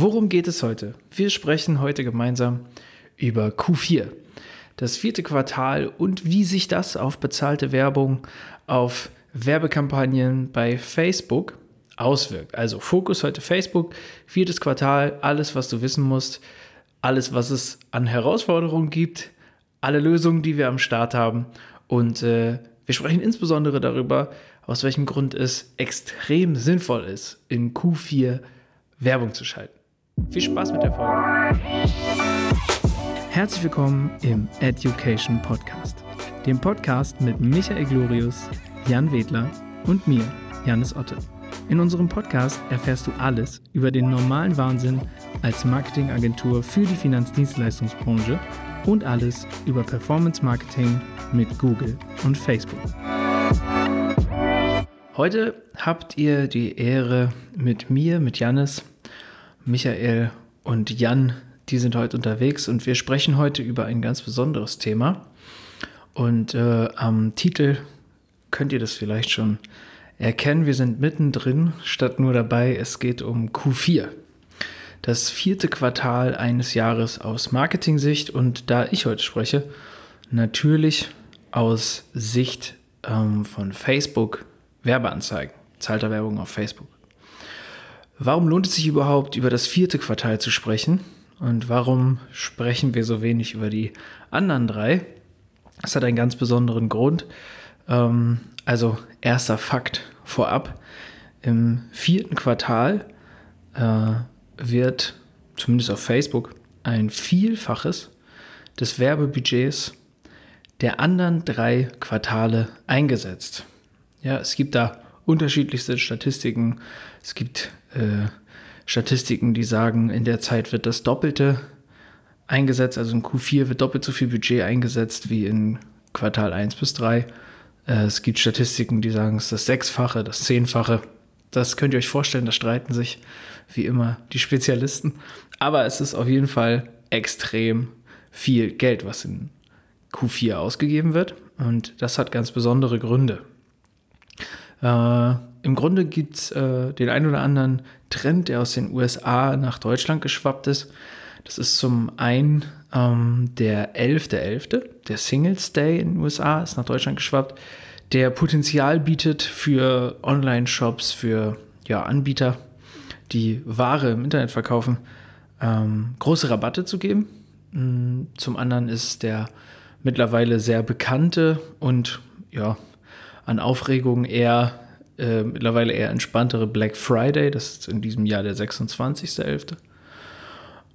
Worum geht es heute? Wir sprechen heute gemeinsam über Q4, das vierte Quartal und wie sich das auf bezahlte Werbung, auf Werbekampagnen bei Facebook auswirkt. Also Fokus heute Facebook, viertes Quartal, alles, was du wissen musst, alles, was es an Herausforderungen gibt, alle Lösungen, die wir am Start haben. Und äh, wir sprechen insbesondere darüber, aus welchem Grund es extrem sinnvoll ist, in Q4 Werbung zu schalten. Viel Spaß mit der Folge. Herzlich willkommen im Education Podcast, dem Podcast mit Michael Glorius, Jan Wedler und mir, Janis Otte. In unserem Podcast erfährst du alles über den normalen Wahnsinn als Marketingagentur für die Finanzdienstleistungsbranche und alles über Performance Marketing mit Google und Facebook. Heute habt ihr die Ehre mit mir, mit Jannis, Michael und Jan, die sind heute unterwegs und wir sprechen heute über ein ganz besonderes Thema. Und äh, am Titel könnt ihr das vielleicht schon erkennen. Wir sind mittendrin, statt nur dabei. Es geht um Q4. Das vierte Quartal eines Jahres aus Marketing-Sicht und da ich heute spreche, natürlich aus Sicht ähm, von Facebook Werbeanzeigen, zahlter Werbung auf Facebook. Warum lohnt es sich überhaupt, über das vierte Quartal zu sprechen? Und warum sprechen wir so wenig über die anderen drei? Das hat einen ganz besonderen Grund. Ähm, also erster Fakt vorab. Im vierten Quartal äh, wird, zumindest auf Facebook, ein Vielfaches des Werbebudgets der anderen drei Quartale eingesetzt. Ja, es gibt da unterschiedlichste Statistiken. Es gibt äh, Statistiken, die sagen, in der Zeit wird das Doppelte eingesetzt, also in Q4 wird doppelt so viel Budget eingesetzt wie in Quartal 1 bis 3. Äh, es gibt Statistiken, die sagen, es ist das Sechsfache, das Zehnfache. Das könnt ihr euch vorstellen, da streiten sich wie immer die Spezialisten. Aber es ist auf jeden Fall extrem viel Geld, was in Q4 ausgegeben wird. Und das hat ganz besondere Gründe. Äh, Im Grunde gibt es äh, den einen oder anderen Trend, der aus den USA nach Deutschland geschwappt ist. Das ist zum einen ähm, der 11.11., .11., der Singles Day in den USA ist nach Deutschland geschwappt, der Potenzial bietet für Online-Shops, für ja, Anbieter, die Ware im Internet verkaufen, ähm, große Rabatte zu geben. Mm, zum anderen ist der mittlerweile sehr bekannte und ja, an Aufregung eher äh, mittlerweile eher entspanntere Black Friday, das ist in diesem Jahr der 26.11.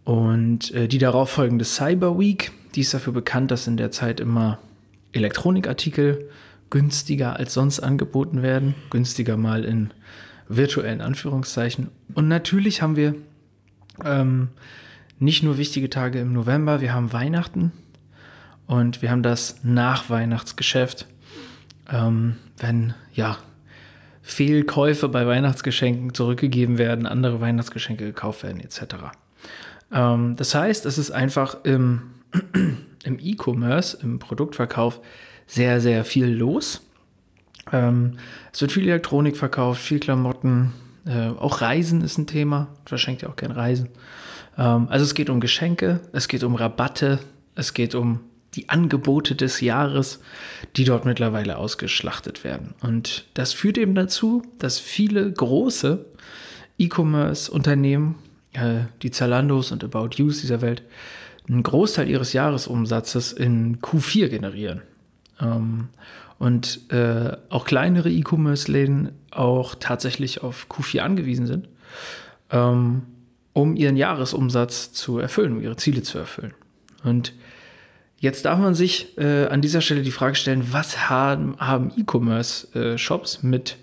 Und äh, die darauffolgende Cyber Week, die ist dafür bekannt, dass in der Zeit immer Elektronikartikel günstiger als sonst angeboten werden. Günstiger mal in virtuellen Anführungszeichen. Und natürlich haben wir ähm, nicht nur wichtige Tage im November, wir haben Weihnachten und wir haben das Nachweihnachtsgeschäft. Ähm, wenn ja Fehlkäufe bei Weihnachtsgeschenken zurückgegeben werden, andere Weihnachtsgeschenke gekauft werden, etc. Ähm, das heißt, es ist einfach im, im E-Commerce, im Produktverkauf sehr, sehr viel los. Ähm, es wird viel Elektronik verkauft, viel Klamotten, äh, auch Reisen ist ein Thema. Verschenkt ja auch gern Reisen. Ähm, also es geht um Geschenke, es geht um Rabatte, es geht um die Angebote des Jahres, die dort mittlerweile ausgeschlachtet werden. Und das führt eben dazu, dass viele große E-Commerce-Unternehmen, äh, die Zalandos und About You's dieser Welt, einen Großteil ihres Jahresumsatzes in Q4 generieren. Ähm, und äh, auch kleinere E-Commerce-Läden auch tatsächlich auf Q4 angewiesen sind, ähm, um ihren Jahresumsatz zu erfüllen, um ihre Ziele zu erfüllen. Und Jetzt darf man sich äh, an dieser Stelle die Frage stellen, was haben, haben E-Commerce-Shops äh, mit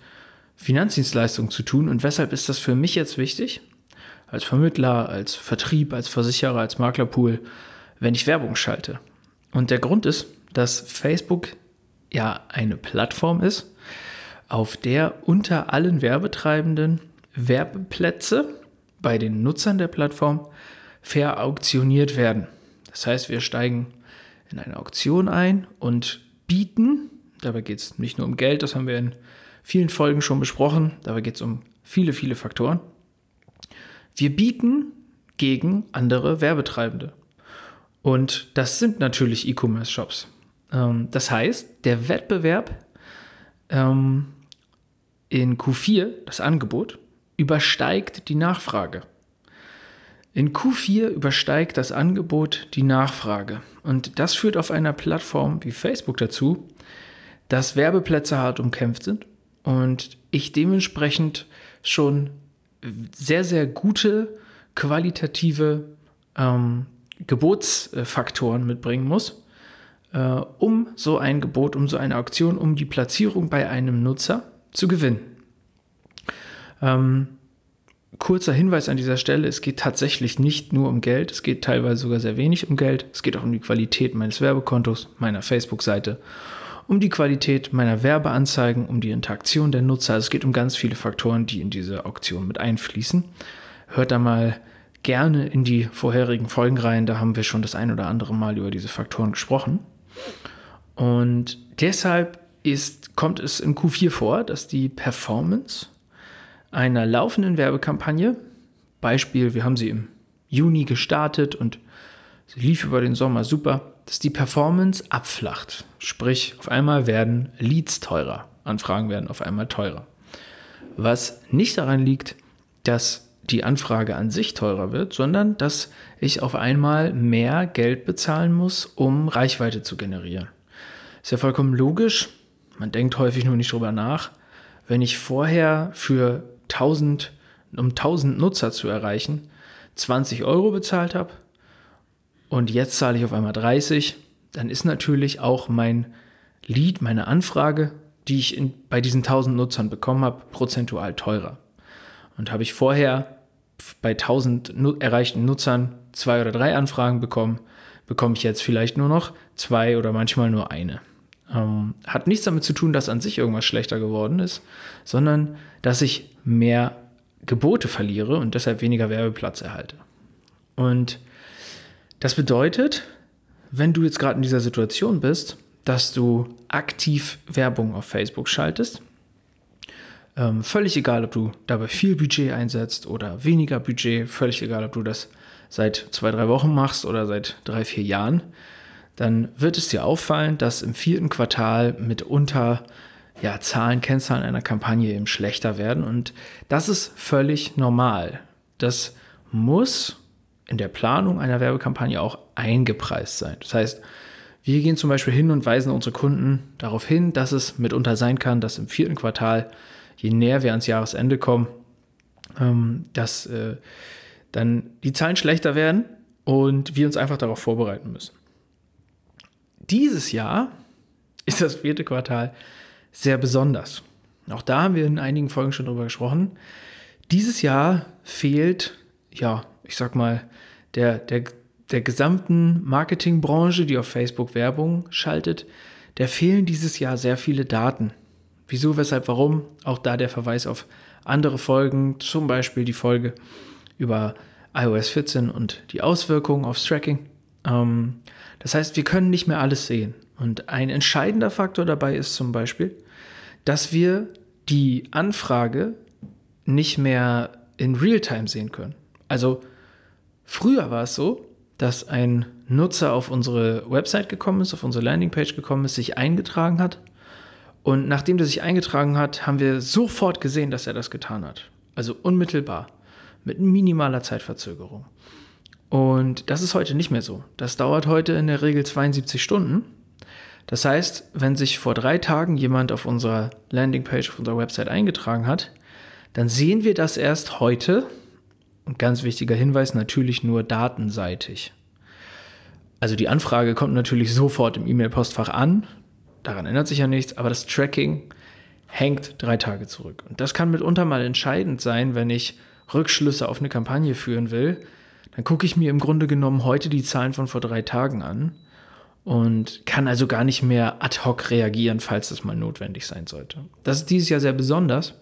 Finanzdienstleistungen zu tun und weshalb ist das für mich jetzt wichtig, als Vermittler, als Vertrieb, als Versicherer, als Maklerpool, wenn ich Werbung schalte? Und der Grund ist, dass Facebook ja eine Plattform ist, auf der unter allen Werbetreibenden Werbeplätze bei den Nutzern der Plattform verauktioniert werden. Das heißt, wir steigen in eine Auktion ein und bieten, dabei geht es nicht nur um Geld, das haben wir in vielen Folgen schon besprochen, dabei geht es um viele, viele Faktoren. Wir bieten gegen andere Werbetreibende. Und das sind natürlich E-Commerce-Shops. Ähm, das heißt, der Wettbewerb ähm, in Q4, das Angebot, übersteigt die Nachfrage. In Q4 übersteigt das Angebot die Nachfrage. Und das führt auf einer Plattform wie Facebook dazu, dass Werbeplätze hart umkämpft sind und ich dementsprechend schon sehr, sehr gute qualitative ähm, Gebotsfaktoren mitbringen muss, äh, um so ein Gebot, um so eine Auktion, um die Platzierung bei einem Nutzer zu gewinnen. Ähm, kurzer Hinweis an dieser Stelle, es geht tatsächlich nicht nur um Geld, es geht teilweise sogar sehr wenig um Geld, es geht auch um die Qualität meines Werbekontos, meiner Facebook-Seite, um die Qualität meiner Werbeanzeigen, um die Interaktion der Nutzer. Also es geht um ganz viele Faktoren, die in diese Auktion mit einfließen. Hört da mal gerne in die vorherigen Folgen rein, da haben wir schon das ein oder andere Mal über diese Faktoren gesprochen. Und deshalb ist, kommt es in Q4 vor, dass die Performance einer laufenden Werbekampagne, Beispiel, wir haben sie im Juni gestartet und sie lief über den Sommer super, dass die Performance abflacht. Sprich, auf einmal werden Leads teurer, Anfragen werden auf einmal teurer. Was nicht daran liegt, dass die Anfrage an sich teurer wird, sondern dass ich auf einmal mehr Geld bezahlen muss, um Reichweite zu generieren. Ist ja vollkommen logisch. Man denkt häufig nur nicht drüber nach. Wenn ich vorher für 1000, um 1000 Nutzer zu erreichen, 20 Euro bezahlt habe und jetzt zahle ich auf einmal 30, dann ist natürlich auch mein Lead, meine Anfrage, die ich in, bei diesen 1000 Nutzern bekommen habe, prozentual teurer. Und habe ich vorher bei 1000 nu erreichten Nutzern zwei oder drei Anfragen bekommen, bekomme ich jetzt vielleicht nur noch zwei oder manchmal nur eine. Ähm, hat nichts damit zu tun, dass an sich irgendwas schlechter geworden ist, sondern dass ich mehr Gebote verliere und deshalb weniger Werbeplatz erhalte. Und das bedeutet, wenn du jetzt gerade in dieser Situation bist, dass du aktiv Werbung auf Facebook schaltest, ähm, völlig egal, ob du dabei viel Budget einsetzt oder weniger Budget, völlig egal, ob du das seit zwei, drei Wochen machst oder seit drei, vier Jahren, dann wird es dir auffallen, dass im vierten Quartal mitunter ja, Zahlen, Kennzahlen einer Kampagne eben schlechter werden. Und das ist völlig normal. Das muss in der Planung einer Werbekampagne auch eingepreist sein. Das heißt, wir gehen zum Beispiel hin und weisen unsere Kunden darauf hin, dass es mitunter sein kann, dass im vierten Quartal, je näher wir ans Jahresende kommen, ähm, dass äh, dann die Zahlen schlechter werden und wir uns einfach darauf vorbereiten müssen. Dieses Jahr ist das vierte Quartal sehr besonders. Auch da haben wir in einigen Folgen schon drüber gesprochen. Dieses Jahr fehlt, ja, ich sag mal, der, der, der gesamten Marketingbranche, die auf Facebook Werbung schaltet, der fehlen dieses Jahr sehr viele Daten. Wieso, weshalb, warum? Auch da der Verweis auf andere Folgen, zum Beispiel die Folge über iOS 14 und die Auswirkungen aufs Tracking. Ähm, das heißt, wir können nicht mehr alles sehen. Und ein entscheidender Faktor dabei ist zum Beispiel, dass wir die Anfrage nicht mehr in Realtime sehen können. Also früher war es so, dass ein Nutzer auf unsere Website gekommen ist, auf unsere Landingpage gekommen ist, sich eingetragen hat. Und nachdem er sich eingetragen hat, haben wir sofort gesehen, dass er das getan hat. Also unmittelbar, mit minimaler Zeitverzögerung. Und das ist heute nicht mehr so. Das dauert heute in der Regel 72 Stunden. Das heißt, wenn sich vor drei Tagen jemand auf unserer Landingpage, auf unserer Website eingetragen hat, dann sehen wir das erst heute. Und ganz wichtiger Hinweis, natürlich nur datenseitig. Also die Anfrage kommt natürlich sofort im E-Mail-Postfach an. Daran ändert sich ja nichts, aber das Tracking hängt drei Tage zurück. Und das kann mitunter mal entscheidend sein, wenn ich Rückschlüsse auf eine Kampagne führen will, dann gucke ich mir im Grunde genommen heute die Zahlen von vor drei Tagen an und kann also gar nicht mehr ad hoc reagieren, falls das mal notwendig sein sollte. Das ist dieses Jahr sehr besonders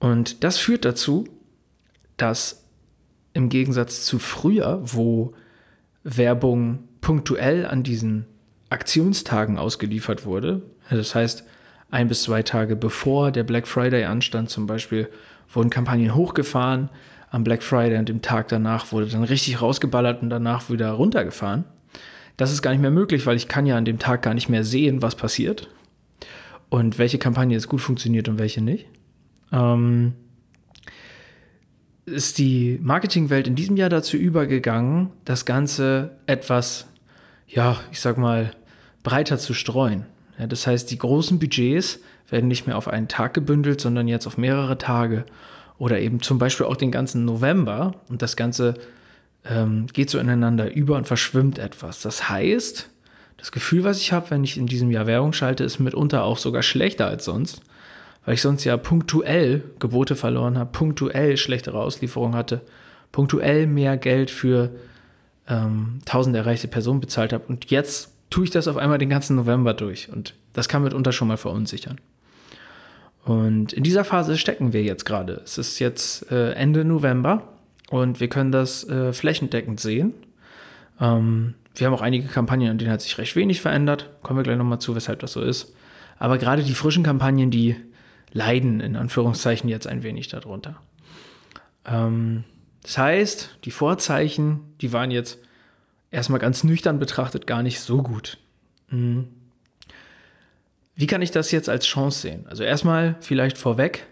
und das führt dazu, dass im Gegensatz zu früher, wo Werbung punktuell an diesen Aktionstagen ausgeliefert wurde, das heißt ein bis zwei Tage bevor der Black Friday anstand zum Beispiel, wurden Kampagnen hochgefahren, am Black Friday und dem Tag danach wurde dann richtig rausgeballert und danach wieder runtergefahren. Das ist gar nicht mehr möglich, weil ich kann ja an dem Tag gar nicht mehr sehen, was passiert und welche Kampagne jetzt gut funktioniert und welche nicht. Ähm, ist die Marketingwelt in diesem Jahr dazu übergegangen, das Ganze etwas, ja, ich sag mal, breiter zu streuen. Ja, das heißt, die großen Budgets werden nicht mehr auf einen Tag gebündelt, sondern jetzt auf mehrere Tage oder eben zum Beispiel auch den ganzen November und das Ganze ähm, geht so ineinander über und verschwimmt etwas. Das heißt, das Gefühl, was ich habe, wenn ich in diesem Jahr Werbung schalte, ist mitunter auch sogar schlechter als sonst, weil ich sonst ja punktuell Gebote verloren habe, punktuell schlechtere Auslieferungen hatte, punktuell mehr Geld für ähm, tausend erreichte Personen bezahlt habe und jetzt tue ich das auf einmal den ganzen November durch. Und das kann mitunter schon mal verunsichern. Und in dieser Phase stecken wir jetzt gerade. Es ist jetzt äh, Ende November und wir können das äh, flächendeckend sehen. Ähm, wir haben auch einige Kampagnen, an denen hat sich recht wenig verändert. Kommen wir gleich nochmal zu, weshalb das so ist. Aber gerade die frischen Kampagnen, die leiden in Anführungszeichen jetzt ein wenig darunter. Ähm, das heißt, die Vorzeichen, die waren jetzt erstmal ganz nüchtern betrachtet gar nicht so gut. Mhm. Wie kann ich das jetzt als Chance sehen? Also erstmal vielleicht vorweg,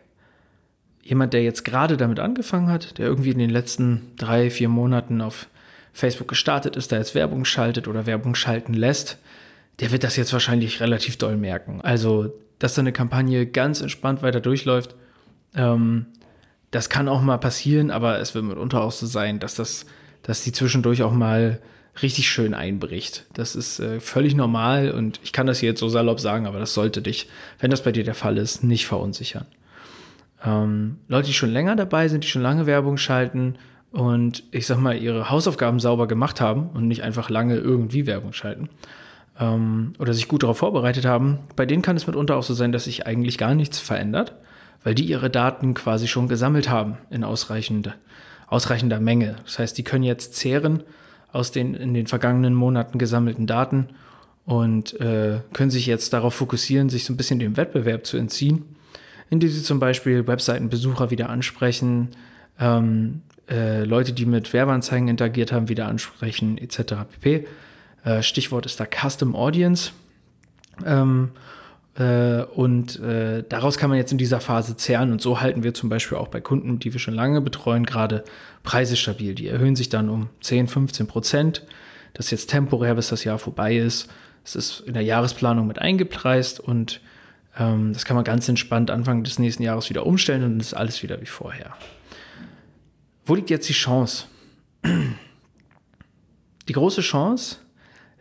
jemand, der jetzt gerade damit angefangen hat, der irgendwie in den letzten drei, vier Monaten auf Facebook gestartet ist, da jetzt Werbung schaltet oder Werbung schalten lässt, der wird das jetzt wahrscheinlich relativ doll merken. Also, dass da eine Kampagne ganz entspannt weiter durchläuft, ähm, das kann auch mal passieren, aber es wird mitunter auch so sein, dass das, dass die zwischendurch auch mal richtig schön einbricht. Das ist äh, völlig normal und ich kann das hier jetzt so salopp sagen, aber das sollte dich, wenn das bei dir der Fall ist, nicht verunsichern. Ähm, Leute, die schon länger dabei sind, die schon lange Werbung schalten und ich sag mal, ihre Hausaufgaben sauber gemacht haben und nicht einfach lange irgendwie Werbung schalten ähm, oder sich gut darauf vorbereitet haben, bei denen kann es mitunter auch so sein, dass sich eigentlich gar nichts verändert, weil die ihre Daten quasi schon gesammelt haben in ausreichender, ausreichender Menge. Das heißt, die können jetzt zehren aus den in den vergangenen Monaten gesammelten Daten und äh, können sich jetzt darauf fokussieren, sich so ein bisschen dem Wettbewerb zu entziehen, indem sie zum Beispiel Webseitenbesucher wieder ansprechen, ähm, äh, Leute, die mit Werbeanzeigen interagiert haben, wieder ansprechen, etc. pp. Äh, Stichwort ist da Custom Audience. Ähm, äh, und äh, daraus kann man jetzt in dieser Phase zehren. Und so halten wir zum Beispiel auch bei Kunden, die wir schon lange betreuen, gerade Preise stabil. Die erhöhen sich dann um 10, 15 Prozent. Das ist jetzt temporär, bis das Jahr vorbei ist. Es ist in der Jahresplanung mit eingepreist und ähm, das kann man ganz entspannt Anfang des nächsten Jahres wieder umstellen und dann ist alles wieder wie vorher. Wo liegt jetzt die Chance? Die große Chance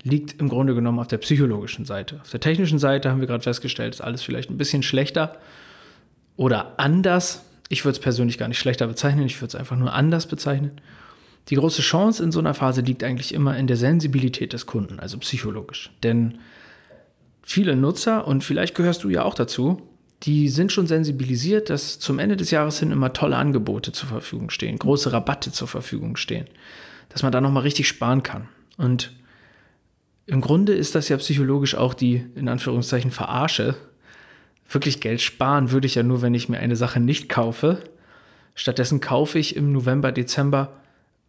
liegt im Grunde genommen auf der psychologischen Seite. Auf der technischen Seite haben wir gerade festgestellt, ist alles vielleicht ein bisschen schlechter oder anders. Ich würde es persönlich gar nicht schlechter bezeichnen, ich würde es einfach nur anders bezeichnen. Die große Chance in so einer Phase liegt eigentlich immer in der Sensibilität des Kunden, also psychologisch. Denn viele Nutzer, und vielleicht gehörst du ja auch dazu, die sind schon sensibilisiert, dass zum Ende des Jahres hin immer tolle Angebote zur Verfügung stehen, große Rabatte zur Verfügung stehen, dass man da nochmal richtig sparen kann. Und im Grunde ist das ja psychologisch auch die, in Anführungszeichen, Verarsche. Wirklich Geld sparen würde ich ja nur, wenn ich mir eine Sache nicht kaufe. Stattdessen kaufe ich im November, Dezember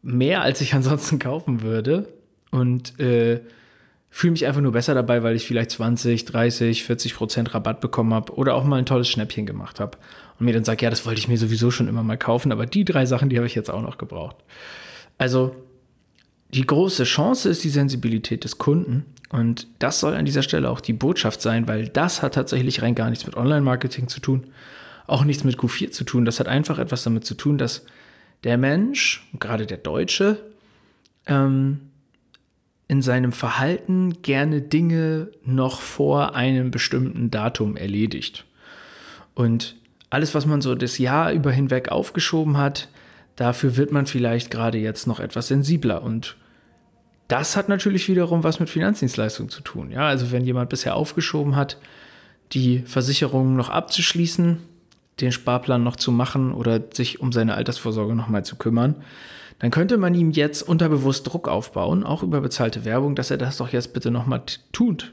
mehr, als ich ansonsten kaufen würde. Und äh, fühle mich einfach nur besser dabei, weil ich vielleicht 20, 30, 40 Prozent Rabatt bekommen habe oder auch mal ein tolles Schnäppchen gemacht habe. Und mir dann sage, ja, das wollte ich mir sowieso schon immer mal kaufen, aber die drei Sachen, die habe ich jetzt auch noch gebraucht. Also die große Chance ist die Sensibilität des Kunden. Und das soll an dieser Stelle auch die Botschaft sein, weil das hat tatsächlich rein gar nichts mit Online-Marketing zu tun, auch nichts mit Q4 zu tun. Das hat einfach etwas damit zu tun, dass der Mensch, gerade der Deutsche, ähm, in seinem Verhalten gerne Dinge noch vor einem bestimmten Datum erledigt. Und alles, was man so das Jahr über hinweg aufgeschoben hat, dafür wird man vielleicht gerade jetzt noch etwas sensibler und das hat natürlich wiederum was mit Finanzdienstleistungen zu tun. Ja, also wenn jemand bisher aufgeschoben hat, die Versicherungen noch abzuschließen, den Sparplan noch zu machen oder sich um seine Altersvorsorge nochmal zu kümmern, dann könnte man ihm jetzt unterbewusst Druck aufbauen, auch über bezahlte Werbung, dass er das doch jetzt bitte nochmal tut.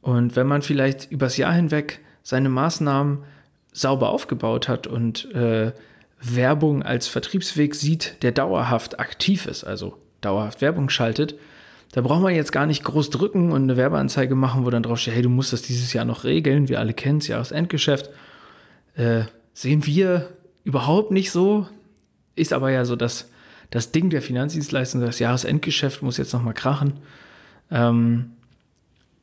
Und wenn man vielleicht übers Jahr hinweg seine Maßnahmen sauber aufgebaut hat und äh, Werbung als Vertriebsweg sieht, der dauerhaft aktiv ist, also dauerhaft Werbung schaltet, da braucht man jetzt gar nicht groß drücken und eine Werbeanzeige machen, wo dann drauf steht, hey, du musst das dieses Jahr noch regeln. Wir alle kennen es, Jahresendgeschäft. Äh, sehen wir überhaupt nicht so. Ist aber ja so, dass das Ding der Finanzdienstleistung, das Jahresendgeschäft muss jetzt nochmal krachen. Ähm,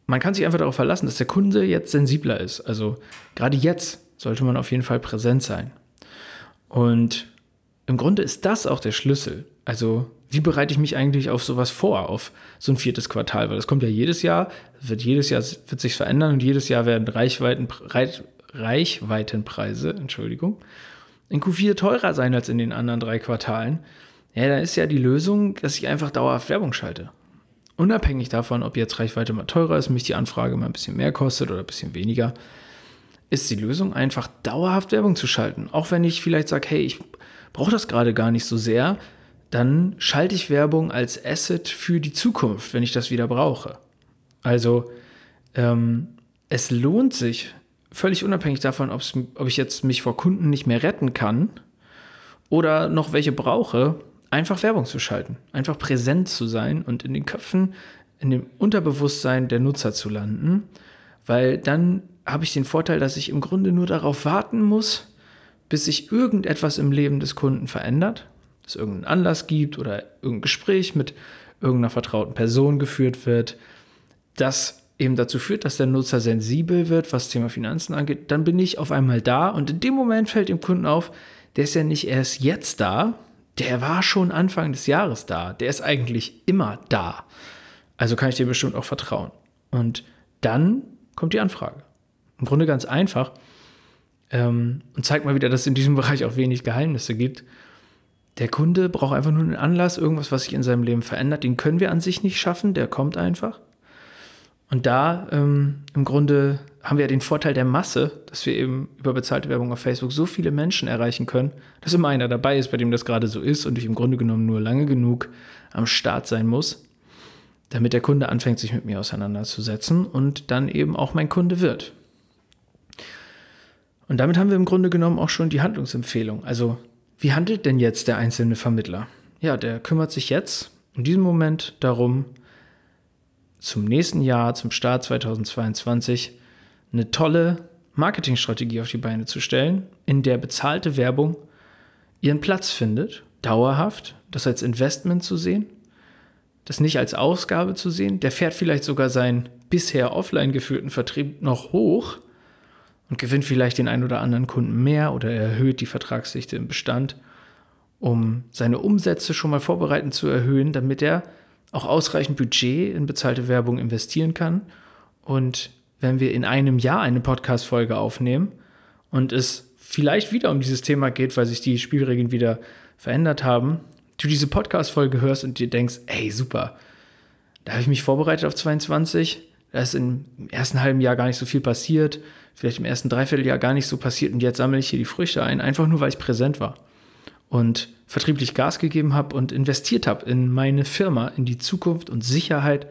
man kann sich einfach darauf verlassen, dass der Kunde jetzt sensibler ist. Also gerade jetzt sollte man auf jeden Fall präsent sein. Und im Grunde ist das auch der Schlüssel. Also wie bereite ich mich eigentlich auf sowas vor, auf so ein viertes Quartal? Weil das kommt ja jedes Jahr, wird jedes Jahr wird sich verändern und jedes Jahr werden Reichweiten, Reich, Reichweitenpreise, Entschuldigung, in Q4 teurer sein als in den anderen drei Quartalen. Ja, da ist ja die Lösung, dass ich einfach dauerhaft Werbung schalte. Unabhängig davon, ob jetzt Reichweite mal teurer ist, mich die Anfrage mal ein bisschen mehr kostet oder ein bisschen weniger, ist die Lösung einfach dauerhaft Werbung zu schalten. Auch wenn ich vielleicht sage, hey, ich brauche das gerade gar nicht so sehr, dann schalte ich Werbung als Asset für die Zukunft, wenn ich das wieder brauche. Also ähm, es lohnt sich, völlig unabhängig davon, ob ich jetzt mich vor Kunden nicht mehr retten kann oder noch welche brauche, einfach Werbung zu schalten, einfach präsent zu sein und in den Köpfen, in dem Unterbewusstsein der Nutzer zu landen, weil dann habe ich den Vorteil, dass ich im Grunde nur darauf warten muss, bis sich irgendetwas im Leben des Kunden verändert es irgendeinen Anlass gibt oder irgendein Gespräch mit irgendeiner vertrauten Person geführt wird, das eben dazu führt, dass der Nutzer sensibel wird, was das Thema Finanzen angeht, dann bin ich auf einmal da und in dem Moment fällt dem Kunden auf, der ist ja nicht erst jetzt da, der war schon Anfang des Jahres da, der ist eigentlich immer da. Also kann ich dir bestimmt auch vertrauen. Und dann kommt die Anfrage. Im Grunde ganz einfach ähm, und zeigt mal wieder, dass es in diesem Bereich auch wenig Geheimnisse gibt. Der Kunde braucht einfach nur einen Anlass, irgendwas, was sich in seinem Leben verändert. Den können wir an sich nicht schaffen, der kommt einfach. Und da ähm, im Grunde haben wir ja den Vorteil der Masse, dass wir eben über bezahlte Werbung auf Facebook so viele Menschen erreichen können, dass immer einer dabei ist, bei dem das gerade so ist und ich im Grunde genommen nur lange genug am Start sein muss, damit der Kunde anfängt, sich mit mir auseinanderzusetzen und dann eben auch mein Kunde wird. Und damit haben wir im Grunde genommen auch schon die Handlungsempfehlung. Also wie handelt denn jetzt der einzelne Vermittler? Ja, der kümmert sich jetzt in diesem Moment darum, zum nächsten Jahr, zum Start 2022, eine tolle Marketingstrategie auf die Beine zu stellen, in der bezahlte Werbung ihren Platz findet, dauerhaft, das als Investment zu sehen, das nicht als Ausgabe zu sehen. Der fährt vielleicht sogar seinen bisher offline geführten Vertrieb noch hoch und gewinnt vielleicht den einen oder anderen Kunden mehr oder erhöht die Vertragsdichte im Bestand, um seine Umsätze schon mal vorbereitend zu erhöhen, damit er auch ausreichend Budget in bezahlte Werbung investieren kann. Und wenn wir in einem Jahr eine Podcast-Folge aufnehmen und es vielleicht wieder um dieses Thema geht, weil sich die Spielregeln wieder verändert haben, du diese Podcast-Folge hörst und dir denkst, ey, super, da habe ich mich vorbereitet auf 22, da ist im ersten halben Jahr gar nicht so viel passiert, vielleicht im ersten Dreivierteljahr gar nicht so passiert und jetzt sammle ich hier die Früchte ein, einfach nur weil ich präsent war und vertrieblich Gas gegeben habe und investiert habe in meine Firma, in die Zukunft und Sicherheit,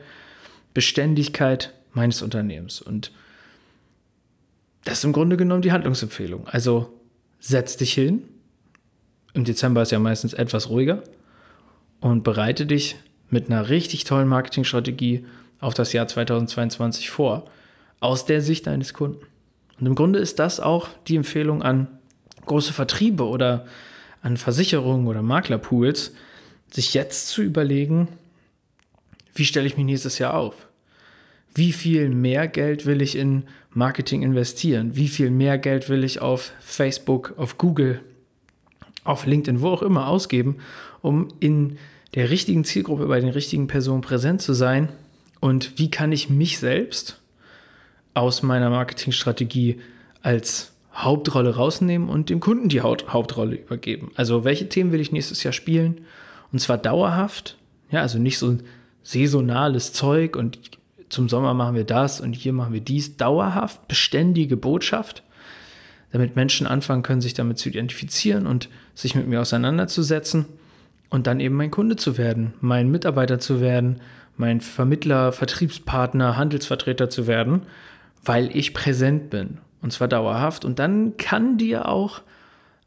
Beständigkeit meines Unternehmens. Und das ist im Grunde genommen die Handlungsempfehlung. Also setz dich hin. Im Dezember ist ja meistens etwas ruhiger und bereite dich mit einer richtig tollen Marketingstrategie auf das Jahr 2022 vor, aus der Sicht deines Kunden. Und im Grunde ist das auch die Empfehlung an große Vertriebe oder an Versicherungen oder Maklerpools, sich jetzt zu überlegen, wie stelle ich mich nächstes Jahr auf? Wie viel mehr Geld will ich in Marketing investieren? Wie viel mehr Geld will ich auf Facebook, auf Google, auf LinkedIn, wo auch immer ausgeben, um in der richtigen Zielgruppe bei den richtigen Personen präsent zu sein? Und wie kann ich mich selbst aus meiner Marketingstrategie als Hauptrolle rausnehmen und dem Kunden die Hauptrolle übergeben. Also welche Themen will ich nächstes Jahr spielen? Und zwar dauerhaft, ja, also nicht so saisonales Zeug und zum Sommer machen wir das und hier machen wir dies. Dauerhaft, beständige Botschaft, damit Menschen anfangen können, sich damit zu identifizieren und sich mit mir auseinanderzusetzen und dann eben mein Kunde zu werden, mein Mitarbeiter zu werden, mein Vermittler, Vertriebspartner, Handelsvertreter zu werden weil ich präsent bin. Und zwar dauerhaft. Und dann kann dir auch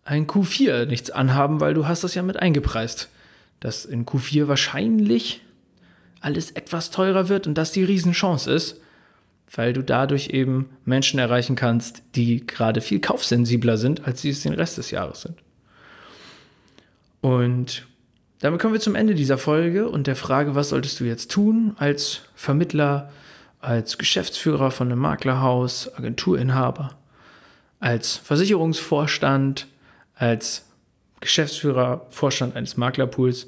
ein Q4 nichts anhaben, weil du hast das ja mit eingepreist, dass in Q4 wahrscheinlich alles etwas teurer wird und das die Riesenchance ist, weil du dadurch eben Menschen erreichen kannst, die gerade viel kaufsensibler sind, als sie es den Rest des Jahres sind. Und damit kommen wir zum Ende dieser Folge und der Frage, was solltest du jetzt tun als Vermittler, als Geschäftsführer von einem Maklerhaus, Agenturinhaber, als Versicherungsvorstand, als Geschäftsführer, Vorstand eines Maklerpools.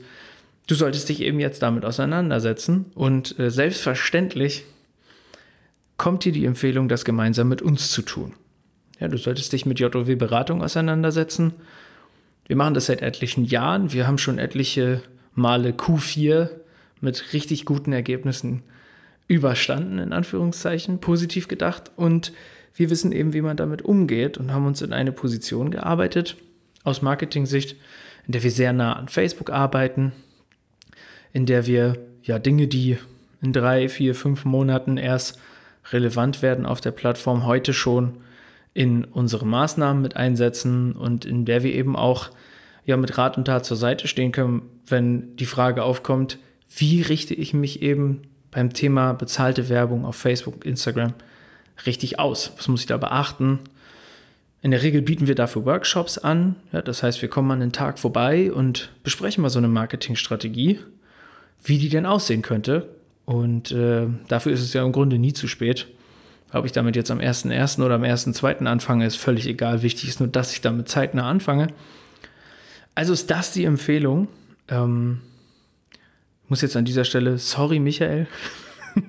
Du solltest dich eben jetzt damit auseinandersetzen und äh, selbstverständlich kommt dir die Empfehlung, das gemeinsam mit uns zu tun. Ja, du solltest dich mit JOW Beratung auseinandersetzen. Wir machen das seit etlichen Jahren. Wir haben schon etliche Male Q4 mit richtig guten Ergebnissen überstanden, in Anführungszeichen, positiv gedacht. Und wir wissen eben, wie man damit umgeht und haben uns in eine Position gearbeitet, aus Marketing-Sicht, in der wir sehr nah an Facebook arbeiten, in der wir ja Dinge, die in drei, vier, fünf Monaten erst relevant werden auf der Plattform, heute schon in unsere Maßnahmen mit einsetzen und in der wir eben auch ja mit Rat und Tat zur Seite stehen können, wenn die Frage aufkommt, wie richte ich mich eben beim Thema bezahlte Werbung auf Facebook, Instagram richtig aus? Was muss ich da beachten? In der Regel bieten wir dafür Workshops an. Ja, das heißt, wir kommen an den Tag vorbei und besprechen mal so eine Marketingstrategie, wie die denn aussehen könnte. Und äh, dafür ist es ja im Grunde nie zu spät. Ob ich damit jetzt am 1.1. oder am 1.2. anfange, ist völlig egal. Wichtig ist nur, dass ich damit zeitnah anfange. Also ist das die Empfehlung. Ähm, muss jetzt an dieser Stelle, sorry Michael,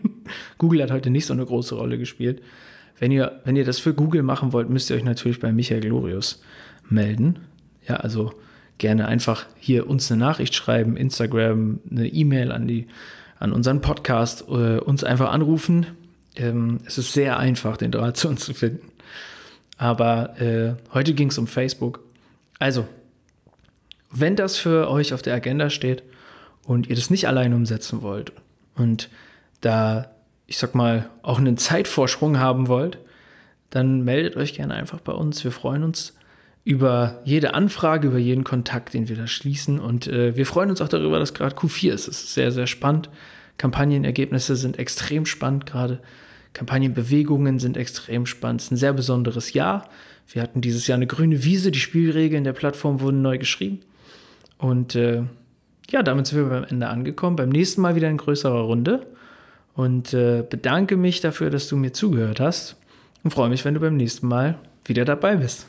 Google hat heute nicht so eine große Rolle gespielt. Wenn ihr, wenn ihr das für Google machen wollt, müsst ihr euch natürlich bei Michael Glorius melden. Ja, also gerne einfach hier uns eine Nachricht schreiben, Instagram, eine E-Mail an die, an unseren Podcast, äh, uns einfach anrufen. Ähm, es ist sehr einfach, den Draht zu uns zu finden. Aber äh, heute ging es um Facebook. Also, wenn das für euch auf der Agenda steht und ihr das nicht allein umsetzen wollt und da ich sag mal, auch einen Zeitvorsprung haben wollt, dann meldet euch gerne einfach bei uns. Wir freuen uns über jede Anfrage, über jeden Kontakt, den wir da schließen. Und äh, wir freuen uns auch darüber, dass gerade Q4 ist. Es ist sehr, sehr spannend. Kampagnenergebnisse sind extrem spannend gerade. Kampagnenbewegungen sind extrem spannend. Es ist ein sehr besonderes Jahr. Wir hatten dieses Jahr eine grüne Wiese. Die Spielregeln der Plattform wurden neu geschrieben. Und äh, ja, damit sind wir beim Ende angekommen. Beim nächsten Mal wieder in größerer Runde und äh, bedanke mich dafür, dass du mir zugehört hast und freue mich, wenn du beim nächsten Mal wieder dabei bist.